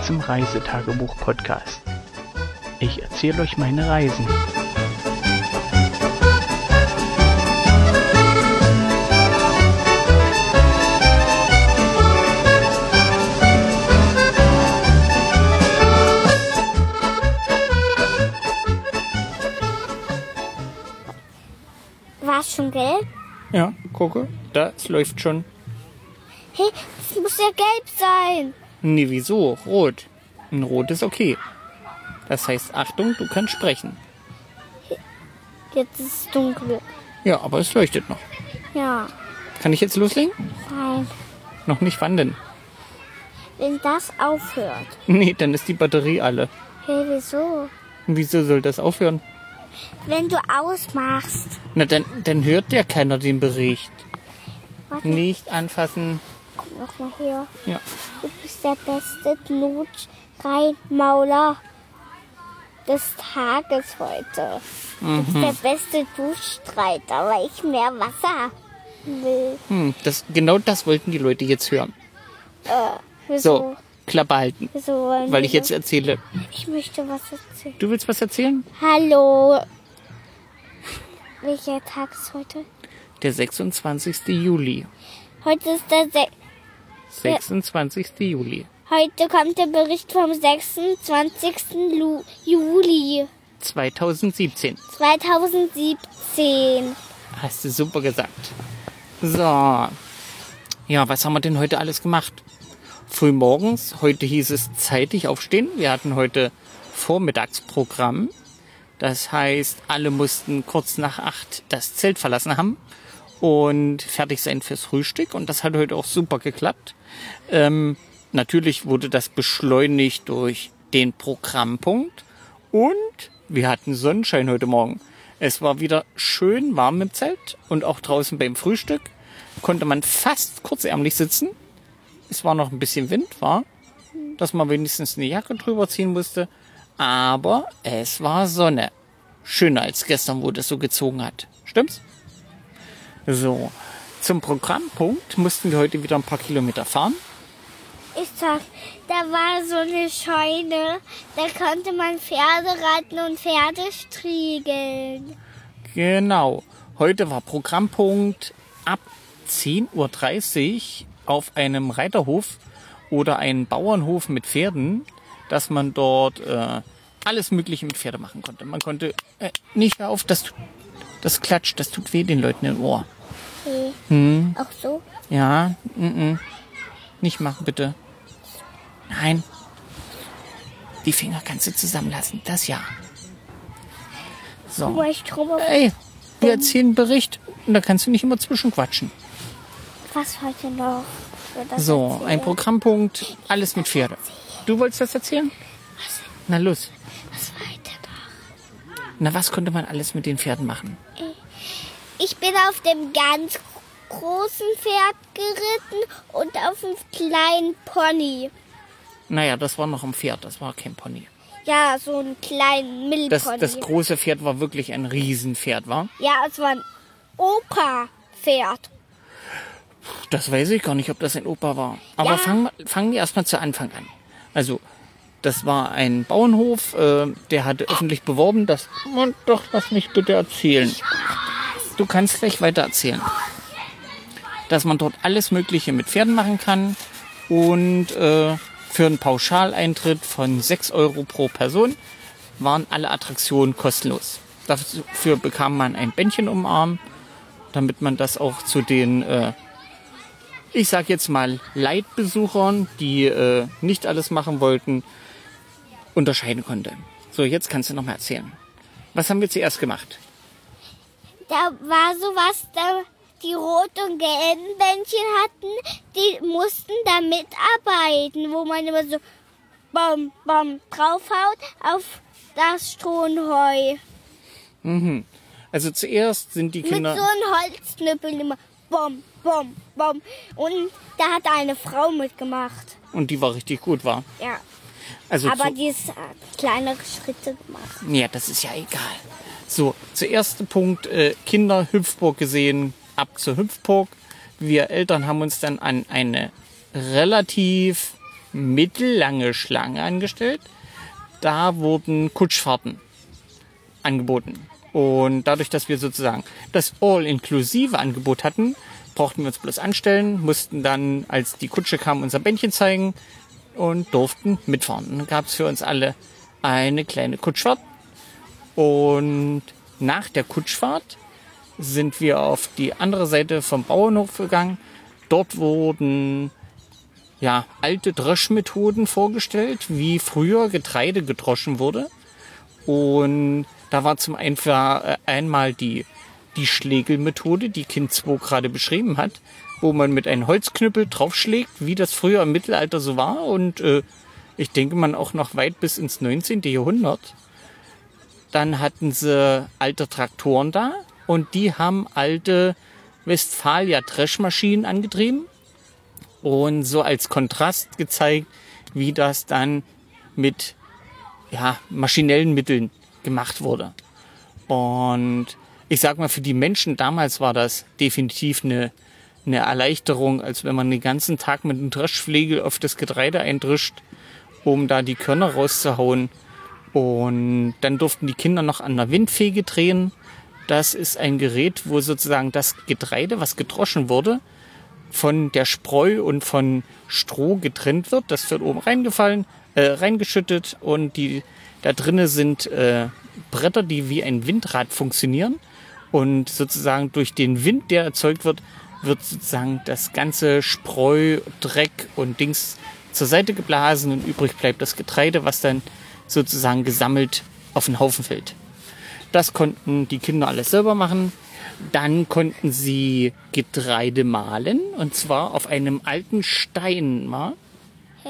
Willkommen zum Reisetagebuch-Podcast. Ich erzähle euch meine Reisen. War es schon gelb? Ja, gucke, das läuft schon. Hey, es muss ja gelb sein. Nee, wieso? Rot. Ein Rot ist okay. Das heißt, Achtung, du kannst sprechen. Jetzt ist es dunkel. Ja, aber es leuchtet noch. Ja, Kann ich jetzt loslegen? nein. Noch nicht, wann denn? Wenn das aufhört. Nee, dann ist die Batterie alle. Hey, wieso? Wieso soll das aufhören? Wenn du ausmachst. Na, dann, dann hört ja keiner den Bericht. Warte, Nicht anfassen. Guck noch mal hier. Ja. Du bist der beste Knutschreinmauler des Tages heute. Du bist der beste Duschstreiter, weil ich mehr Wasser will. Hm, das, genau das wollten die Leute jetzt hören. Wieso? So, Klappe halten. Wieso Weil ich jetzt erzähle. Ich möchte was erzählen. Du willst was erzählen? Hallo. Welcher Tag ist heute? Der 26. Juli. Heute ist der Se 26. Juli. Heute kommt der Bericht vom 26. Lu Juli 2017. 2017. Hast du super gesagt. So. Ja, was haben wir denn heute alles gemacht? Frühmorgens, heute hieß es zeitig aufstehen. Wir hatten heute Vormittagsprogramm. Das heißt, alle mussten kurz nach acht das Zelt verlassen haben und fertig sein fürs Frühstück. Und das hat heute auch super geklappt. Ähm, natürlich wurde das beschleunigt durch den Programmpunkt. Und wir hatten Sonnenschein heute Morgen. Es war wieder schön warm im Zelt und auch draußen beim Frühstück konnte man fast kurzärmlich sitzen. Es war noch ein bisschen Wind, war, dass man wenigstens eine Jacke drüber ziehen musste. Aber es war Sonne. Schöner als gestern, wo das so gezogen hat. Stimmt's? So. Zum Programmpunkt mussten wir heute wieder ein paar Kilometer fahren. Ich sag, da war so eine Scheune, da konnte man Pferde reiten und Pferde striegeln. Genau. Heute war Programmpunkt ab 10.30 Uhr auf einem Reiterhof oder einem Bauernhof mit Pferden, dass man dort äh, alles Mögliche mit Pferde machen konnte. Man konnte äh, nicht auf, das, das klatscht, das tut weh den Leuten im Ohr. Okay. Hm, Auch so? ja, mm -mm. nicht machen bitte. Nein. Die Finger kannst du zusammenlassen, das ja. So. Ey, wir erzählen einen Bericht und da kannst du nicht immer zwischenquatschen. was heute noch? So, erzählen? ein Programmpunkt, alles mit Pferde. Du wolltest das erzählen? Na los. Na, was konnte man alles mit den Pferden machen? Ich bin auf dem ganz großen Pferd geritten und auf dem kleinen Pony. Naja, das war noch ein Pferd, das war kein Pony. Ja, so ein kleinen Das, Milchpony. das große Pferd war wirklich ein Riesenpferd, war? ja, es war ein Opa-Pferd. Das weiß ich gar nicht, ob das ein Opa war. Aber Ja. fangen, wir- fangen wir erstmal zu Anfang an. Also, das war ein Bauernhof, äh, der hatte öffentlich beworben, dass... Und doch, lass mich bitte erzählen. Du kannst gleich weiter erzählen. Dass man dort alles Mögliche mit Pferden machen kann und äh, für einen Pauschaleintritt von 6 Euro pro Person waren alle Attraktionen kostenlos. Dafür bekam man ein Bändchen um den Arm, damit man das auch zu den äh, ich sag jetzt mal Leitbesuchern, die äh, nicht alles machen wollten, unterscheiden konnte. So, jetzt kannst du noch mal erzählen. Was haben wir zuerst gemacht? Da war sowas, da die rot und gelben Bändchen hatten, die mussten da mitarbeiten, wo man immer so bom, bom draufhaut auf das Stroh und Heu. Also zuerst sind die Mit so Kinder. einem Holzknüppel immer bom, bom, bom. Und da hat eine Frau mitgemacht. Und die war richtig gut, war. Ja. Also Aber die ist äh, kleinere Schritte gemacht. ja, das ist ja egal. So, zuerst Punkt äh, Kinder Hüpfburg gesehen, ab zur Hüpfburg. Wir Eltern haben uns dann an eine relativ mittellange Schlange angestellt. Da wurden Kutschfahrten angeboten. Und dadurch, dass wir sozusagen das All-inklusive Angebot hatten, brauchten wir uns bloß anstellen, mussten dann, als die Kutsche kam, unser Bändchen zeigen und durften mitfahren. Dann gab es für uns alle eine kleine Kutschfahrt. Und nach der Kutschfahrt sind wir auf die andere Seite vom Bauernhof gegangen. Dort wurden ja, alte Dreschmethoden vorgestellt, wie früher Getreide gedroschen wurde. Und da war zum einen äh, einmal die, die Schlegelmethode, die Kind 2 gerade beschrieben hat, wo man mit einem Holzknüppel draufschlägt, wie das früher im Mittelalter so war. Und äh, ich denke man auch noch weit bis ins 19. Jahrhundert. Dann hatten sie alte Traktoren da und die haben alte Westfalia-Dreschmaschinen angetrieben und so als Kontrast gezeigt, wie das dann mit ja, maschinellen Mitteln gemacht wurde. Und ich sag mal, für die Menschen damals war das definitiv eine, eine Erleichterung, als wenn man den ganzen Tag mit einem Dreschflegel auf das Getreide eindrischt, um da die Körner rauszuhauen. Und dann durften die Kinder noch an der Windfege drehen. Das ist ein Gerät, wo sozusagen das Getreide, was gedroschen wurde, von der Spreu und von Stroh getrennt wird. Das wird oben reingefallen, äh, reingeschüttet und die da drinnen sind äh, Bretter, die wie ein Windrad funktionieren und sozusagen durch den Wind, der erzeugt wird, wird sozusagen das ganze Spreu, Dreck und Dings zur Seite geblasen und übrig bleibt das Getreide, was dann sozusagen gesammelt auf den Haufen fällt. Das konnten die Kinder alles selber machen. Dann konnten sie Getreide mahlen und zwar auf einem alten Stein. War. Hä?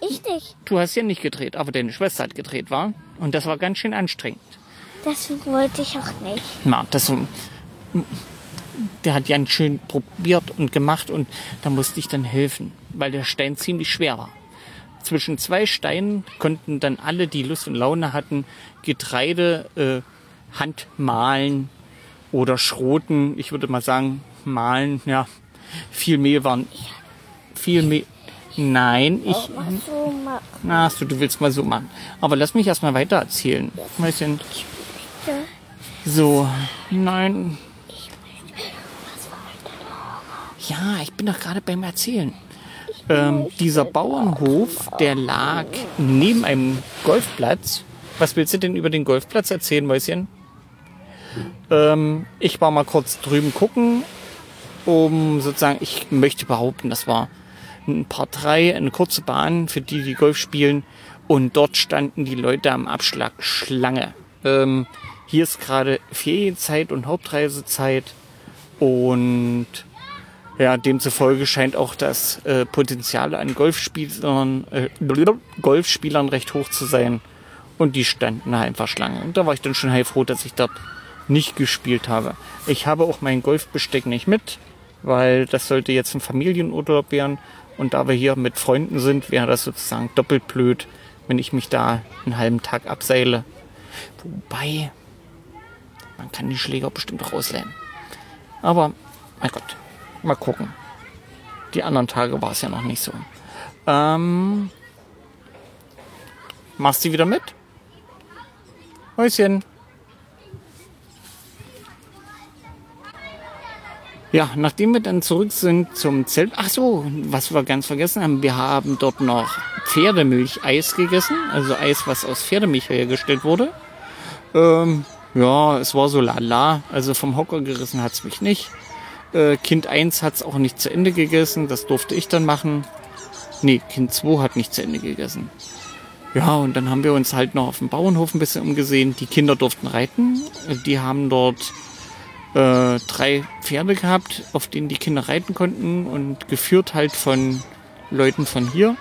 Ich nicht. Du hast ja nicht gedreht, aber deine Schwester hat gedreht, war. Und das war ganz schön anstrengend. Das wollte ich auch nicht. Na, das der hat ganz schön probiert und gemacht und da musste ich dann helfen, weil der Stein ziemlich schwer war. Zwischen zwei Steinen konnten dann alle, die Lust und Laune hatten, Getreide äh, handmahlen oder schroten. Ich würde mal sagen, malen, ja. Viel Mehl waren. Viel Mehl. Nein, ich. So. Na, so, du willst mal so machen. Aber lass mich erst mal weiter erzählen. So, nein. Ja, ich bin doch gerade beim Erzählen. Ähm, dieser Bauernhof, der lag neben einem Golfplatz. Was willst du denn über den Golfplatz erzählen, Mäuschen? Ähm, ich war mal kurz drüben gucken, um sozusagen, ich möchte behaupten, das war ein Paar drei, eine kurze Bahn für die, die Golf spielen. Und dort standen die Leute am Abschlag Schlange. Ähm, hier ist gerade Ferienzeit und Hauptreisezeit. Und ja, demzufolge scheint auch das äh, Potenzial an Golfspielern, äh, Golfspielern recht hoch zu sein. Und die standen einfach Schlange. Und da war ich dann schon heilfroh, dass ich dort nicht gespielt habe. Ich habe auch mein Golfbesteck nicht mit, weil das sollte jetzt ein Familienurlaub werden. Und da wir hier mit Freunden sind, wäre das sozusagen doppelt blöd, wenn ich mich da einen halben Tag abseile. Wobei, man kann die Schläger bestimmt auch ausleihen. Aber, mein Gott, mal gucken. Die anderen Tage war es ja noch nicht so. Ähm, machst du wieder mit? Häuschen. Ja, nachdem wir dann zurück sind zum Zelt. Ach so, was wir ganz vergessen haben, wir haben dort noch Pferdemilch-Eis gegessen. Also Eis, was aus Pferdemilch hergestellt wurde. Ähm, ja, es war so lala. Also vom Hocker gerissen hat's mich nicht. Äh, kind 1 hat's auch nicht zu Ende gegessen. Das durfte ich dann machen. Nee, Kind 2 hat nicht zu Ende gegessen. Ja, und dann haben wir uns halt noch auf dem Bauernhof ein bisschen umgesehen. Die Kinder durften reiten. Die haben dort äh, drei Pferde gehabt, auf denen die Kinder reiten konnten und geführt halt von Leuten von hier.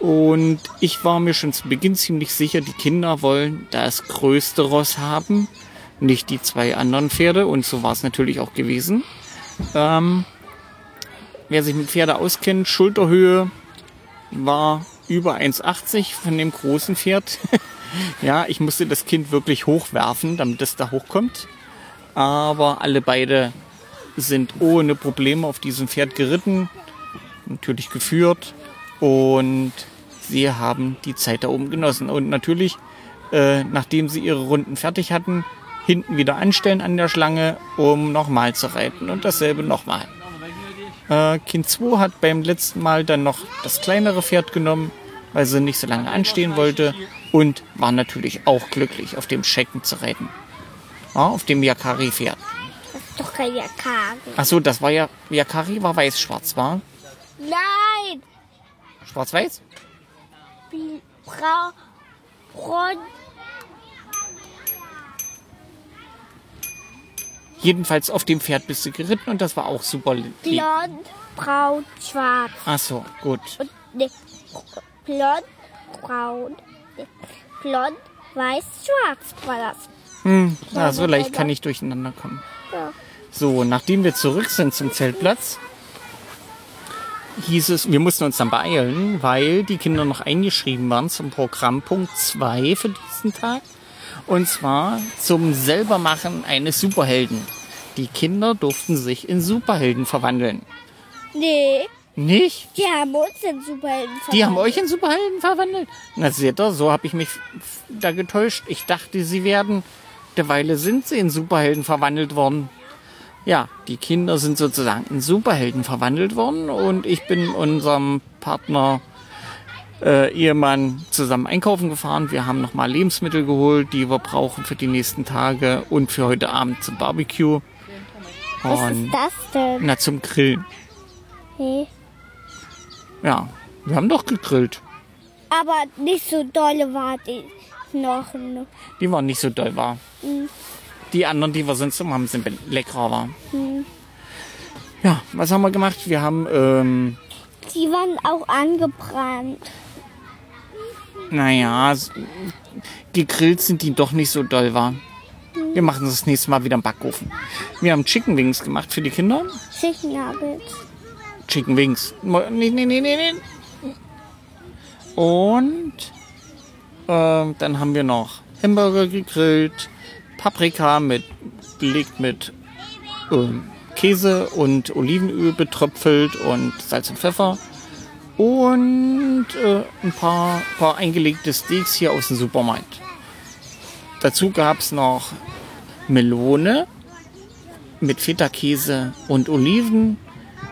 Und ich war mir schon zu Beginn ziemlich sicher, die Kinder wollen das größte Ross haben, nicht die zwei anderen Pferde. Und so war es natürlich auch gewesen. Ähm, wer sich mit Pferde auskennt, Schulterhöhe war über 1,80 von dem großen Pferd. ja, ich musste das Kind wirklich hochwerfen, damit es da hochkommt aber alle beide sind ohne Probleme auf diesem Pferd geritten, natürlich geführt Und sie haben die Zeit da oben genossen. Und natürlich, äh, nachdem sie ihre Runden fertig hatten, hinten wieder anstellen an der Schlange, um nochmal zu reiten. Und dasselbe nochmal. Äh, kind 2 hat beim letzten Mal dann noch das kleinere Pferd genommen, weil sie nicht so lange anstehen wollte. Und war natürlich auch glücklich, auf dem Schecken zu reiten. Ja, auf dem Yakari-Pferd. Das ist doch kein Yakari. Ach so, das war ja, Yakari war weiß-schwarz, war? Nein! Schwarz-weiß? Wie Frau Rot. Jedenfalls auf dem Pferd bist du geritten und das war auch super. Blond, braun, schwarz. Ach so, gut. Und ne, blond, braun, ne, blond, weiß, schwarz war das. Hm, na, so leicht kann ich durcheinander kommen. Ja. So, nachdem wir zurück sind zum Zeltplatz, hieß es, wir mussten uns dann beeilen, weil die Kinder noch eingeschrieben waren zum Programmpunkt 2 für diesen Tag. Und zwar zum Selbermachen eines Superhelden. Die Kinder durften sich in Superhelden verwandeln. Nee, Nicht? die haben uns in Superhelden Die haben verwandelt. euch in Superhelden verwandelt? Na seht ihr, so habe ich mich da getäuscht. Ich dachte, sie werden. Derweile sind sie in Superhelden verwandelt worden. Ja, die Kinder sind sozusagen in Superhelden verwandelt worden und ich bin unserem Partner äh, Ehemann zusammen einkaufen gefahren. Wir haben nochmal Lebensmittel geholt, die wir brauchen für die nächsten Tage und für heute Abend zum Barbecue. Was Und, ist das denn? na, zum Grillen. Nee. Ja, wir haben doch gegrillt. Aber nicht so dolle war die Knochen. Die waren nicht so doll, war. Die anderen, die wir sonst haben, sind leckerer, war. Ja, was haben wir gemacht? Wir haben, ähm, Die waren auch angebrannt. Naja, gegrillt sind die doch nicht so doll, war. Wir machen das nächste Mal wieder im Backofen. Wir haben Chicken Wings gemacht für die Kinder. Chicken Nuggets. Chicken Wings. Nee, nee, nee, nee, nee. Und ähm, dann haben wir noch Hamburger gegrillt, Paprika mit belegt mit ähm, Käse und Olivenöl betröpfelt und Salz und Pfeffer. Und äh, ein paar, paar eingelegte Steaks hier aus dem Supermarkt. Dazu gab es noch Melone mit Feta-Käse und Oliven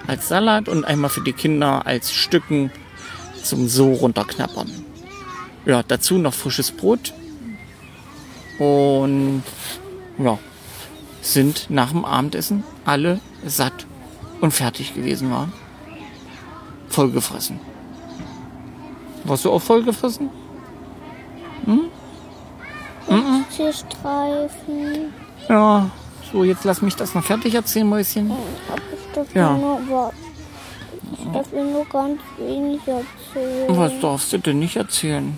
als Salat und einmal für die Kinder als Stücken zum so runterknappern. Ja, dazu noch frisches Brot und ja, sind nach dem Abendessen alle satt und fertig gewesen waren. Vollgefressen. Warst du auch vollgefressen? Tierstreifen. Ja. So, jetzt lass mich das noch fertig erzählen, Mäuschen. Ich darf Ja. nur, ich darf dir nur ganz wenig erzählen. Was darfst du denn nicht erzählen?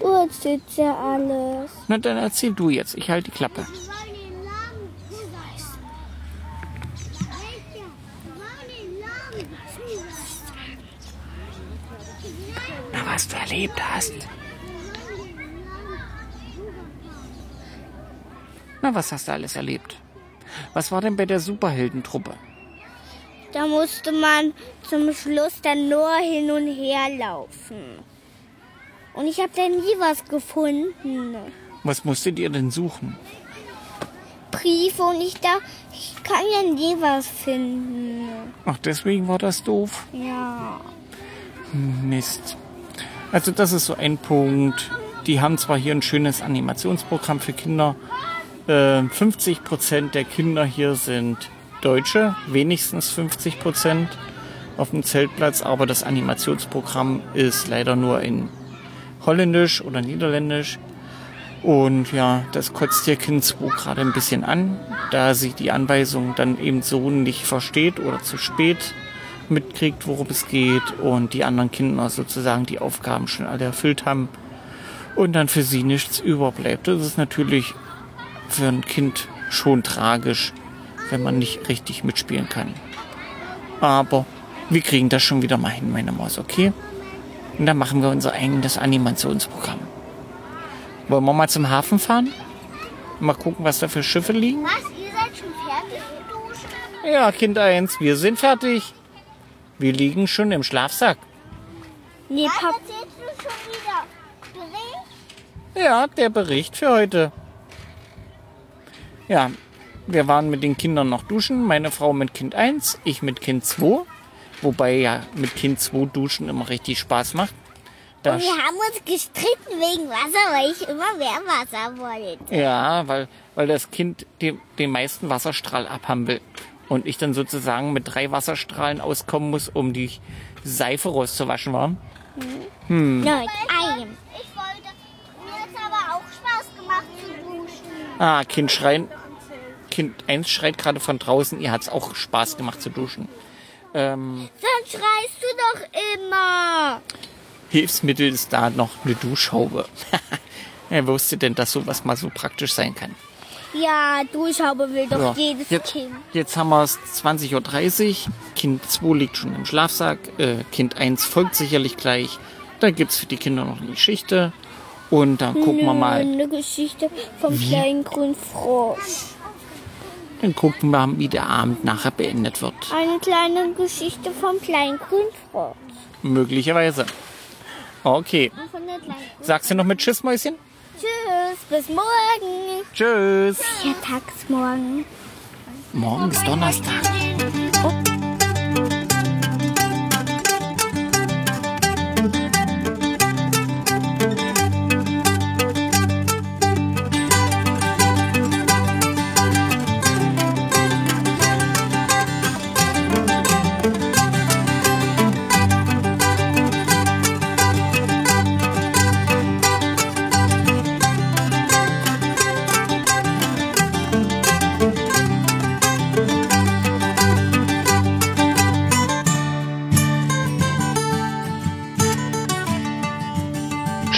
Du erzählst ja alles. Na, dann erzähl du jetzt. Ich halte die Klappe. Na, was du erlebt hast. Na, was hast du alles erlebt? Was war denn bei der Superheldentruppe? Da musste man zum Schluss dann nur hin und her laufen. Und ich habe da nie was gefunden. Was musstet ihr denn suchen? Briefe und ich da, ich kann ja nie was finden. Ach, deswegen war das doof. Ja. Mist. Also das ist so ein Punkt. Die haben zwar hier ein schönes Animationsprogramm für Kinder. Äh, 50 Prozent der Kinder hier sind Deutsche, wenigstens 50 Prozent auf dem Zeltplatz, aber das Animationsprogramm ist leider nur in Holländisch oder Niederländisch. Und ja, das kotzt hier Kind 2 gerade ein bisschen an, da sie die Anweisung dann eben so nicht versteht oder zu spät mitkriegt, worum es geht und die anderen Kinder sozusagen die Aufgaben schon alle erfüllt haben und dann für sie nichts überbleibt. Das ist natürlich für ein Kind schon tragisch, wenn man nicht richtig mitspielen kann. Aber wir kriegen das schon wieder mal hin, meine Maus, okay? Und dann machen wir unser eigenes Animationsprogramm. Wollen wir mal zum Hafen fahren? Mal gucken, was da für Schiffe liegen? Was? Ihr seid schon fertig? Ja, Kind 1, wir sind fertig. Wir liegen schon im Schlafsack. Nee, Was Papa. erzählst du schon wieder? Bericht? Ja, der Bericht für heute. Ja, wir waren mit den Kindern noch duschen. Meine Frau mit Kind 1, ich mit Kind 2. Wobei ja mit Kind 2 duschen immer richtig Spaß macht. Da Wir haben uns gestritten wegen Wasser, weil ich immer mehr Wasser wollte. Ja, weil, weil das Kind den, den meisten Wasserstrahl abhaben will. Und ich dann sozusagen mit drei Wasserstrahlen auskommen muss, um die Seife rauszuwaschen, war. Nein, ein. Ich wollte. Mir hat es aber auch Spaß gemacht zu duschen. Ah, Kind schreien. Kind 1 schreit gerade von draußen, ihr hat's auch Spaß gemacht zu duschen. Ähm, Sonst schreist du doch immer. Hilfsmittel ist da noch eine Duschhaube. Wer wusste denn, dass sowas mal so praktisch sein kann? Ja, Duschhaube will doch So, jedes jetzt, Kind. jetzt haben wir es 20.30 Uhr. Kind 2 liegt schon im Schlafsack. Äh, kind 1 folgt sicherlich gleich. Dann gibt's für die Kinder noch eine Geschichte. Und dann gucken wir mal, Eine Geschichte vom kleinen grünen Frosch. dann gucken wir, wie der Abend nachher beendet wird. Eine kleine Geschichte vom kleinen grünen Frosch. Möglicherweise. Okay. Sagst du noch mit Tschüss, Mäuschen? Tschüss, bis morgen. Tschüss. Ja, tagsmorgen. Morgen ist Donnerstag.